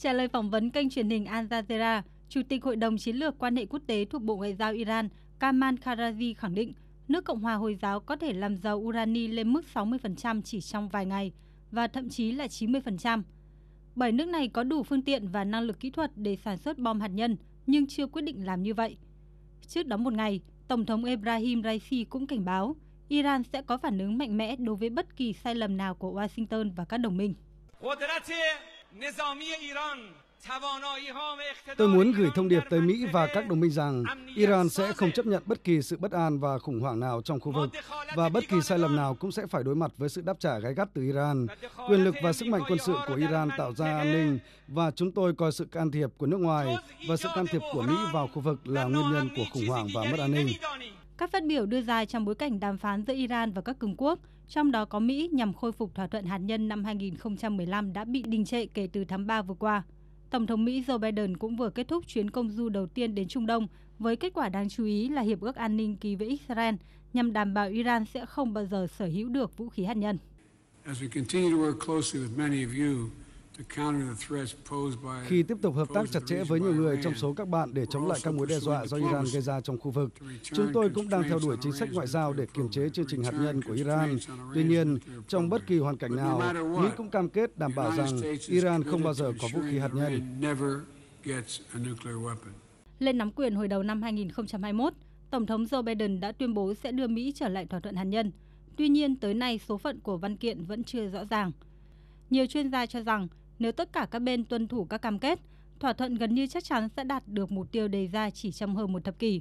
Trả lời phỏng vấn kênh truyền hình Al Jazeera, Chủ tịch Hội đồng Chiến lược Quan hệ Quốc tế thuộc Bộ Ngoại giao Iran Kamal Karazi khẳng định nước Cộng hòa Hồi giáo có thể làm giàu urani lên mức 60% chỉ trong vài ngày và thậm chí là 90%. Bởi nước này có đủ phương tiện và năng lực kỹ thuật để sản xuất bom hạt nhân nhưng chưa quyết định làm như vậy. Trước đó một ngày, Tổng thống Ebrahim Raisi cũng cảnh báo Iran sẽ có phản ứng mạnh mẽ đối với bất kỳ sai lầm nào của Washington và các đồng minh. Tôi muốn gửi thông điệp tới Mỹ và các đồng minh rằng Iran sẽ không chấp nhận bất kỳ sự bất an và khủng hoảng nào trong khu vực và bất kỳ sai lầm nào cũng sẽ phải đối mặt với sự đáp trả gay gắt từ Iran. Quyền lực và sức mạnh quân sự của Iran tạo ra an ninh và chúng tôi coi sự can thiệp của nước ngoài và sự can thiệp của Mỹ vào khu vực là nguyên nhân của khủng hoảng và mất an ninh. Các phát biểu đưa ra trong bối cảnh đàm phán giữa Iran và các cường quốc, trong đó có Mỹ nhằm khôi phục thỏa thuận hạt nhân năm 2015 đã bị đình trệ kể từ tháng 3 vừa qua. Tổng thống Mỹ Joe Biden cũng vừa kết thúc chuyến công du đầu tiên đến Trung Đông với kết quả đáng chú ý là hiệp ước an ninh ký với Israel nhằm đảm bảo Iran sẽ không bao giờ sở hữu được vũ khí hạt nhân. Khi tiếp tục hợp tác chặt chẽ với nhiều người trong số các bạn để chống lại các mối đe dọa do Iran gây ra trong khu vực, chúng tôi cũng đang theo đuổi chính sách ngoại giao để kiềm chế chương trình hạt nhân của Iran. Tuy nhiên, trong bất kỳ hoàn cảnh nào, Mỹ cũng cam kết đảm bảo rằng Iran không bao giờ có vũ khí hạt nhân. Lên nắm quyền hồi đầu năm 2021, Tổng thống Joe Biden đã tuyên bố sẽ đưa Mỹ trở lại thỏa thuận hạt nhân. Tuy nhiên, tới nay số phận của văn kiện vẫn chưa rõ ràng. Nhiều chuyên gia cho rằng nếu tất cả các bên tuân thủ các cam kết, thỏa thuận gần như chắc chắn sẽ đạt được mục tiêu đề ra chỉ trong hơn một thập kỷ.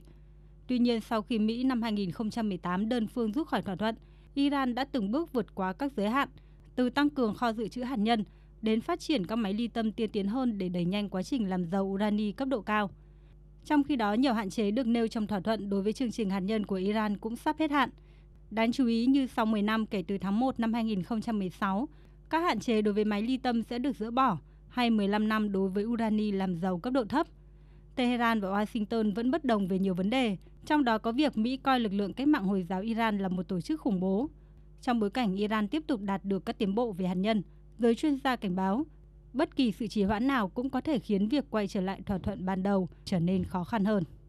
Tuy nhiên, sau khi Mỹ năm 2018 đơn phương rút khỏi thỏa thuận, Iran đã từng bước vượt quá các giới hạn, từ tăng cường kho dự trữ hạt nhân đến phát triển các máy ly tâm tiên tiến hơn để đẩy nhanh quá trình làm giàu urani cấp độ cao. Trong khi đó, nhiều hạn chế được nêu trong thỏa thuận đối với chương trình hạt nhân của Iran cũng sắp hết hạn. Đáng chú ý như sau 10 năm kể từ tháng 1 năm 2016, các hạn chế đối với máy ly tâm sẽ được dỡ bỏ hay 15 năm đối với urani làm giàu cấp độ thấp. Tehran và Washington vẫn bất đồng về nhiều vấn đề, trong đó có việc Mỹ coi lực lượng cách mạng Hồi giáo Iran là một tổ chức khủng bố. Trong bối cảnh Iran tiếp tục đạt được các tiến bộ về hạt nhân, giới chuyên gia cảnh báo bất kỳ sự trì hoãn nào cũng có thể khiến việc quay trở lại thỏa thuận ban đầu trở nên khó khăn hơn.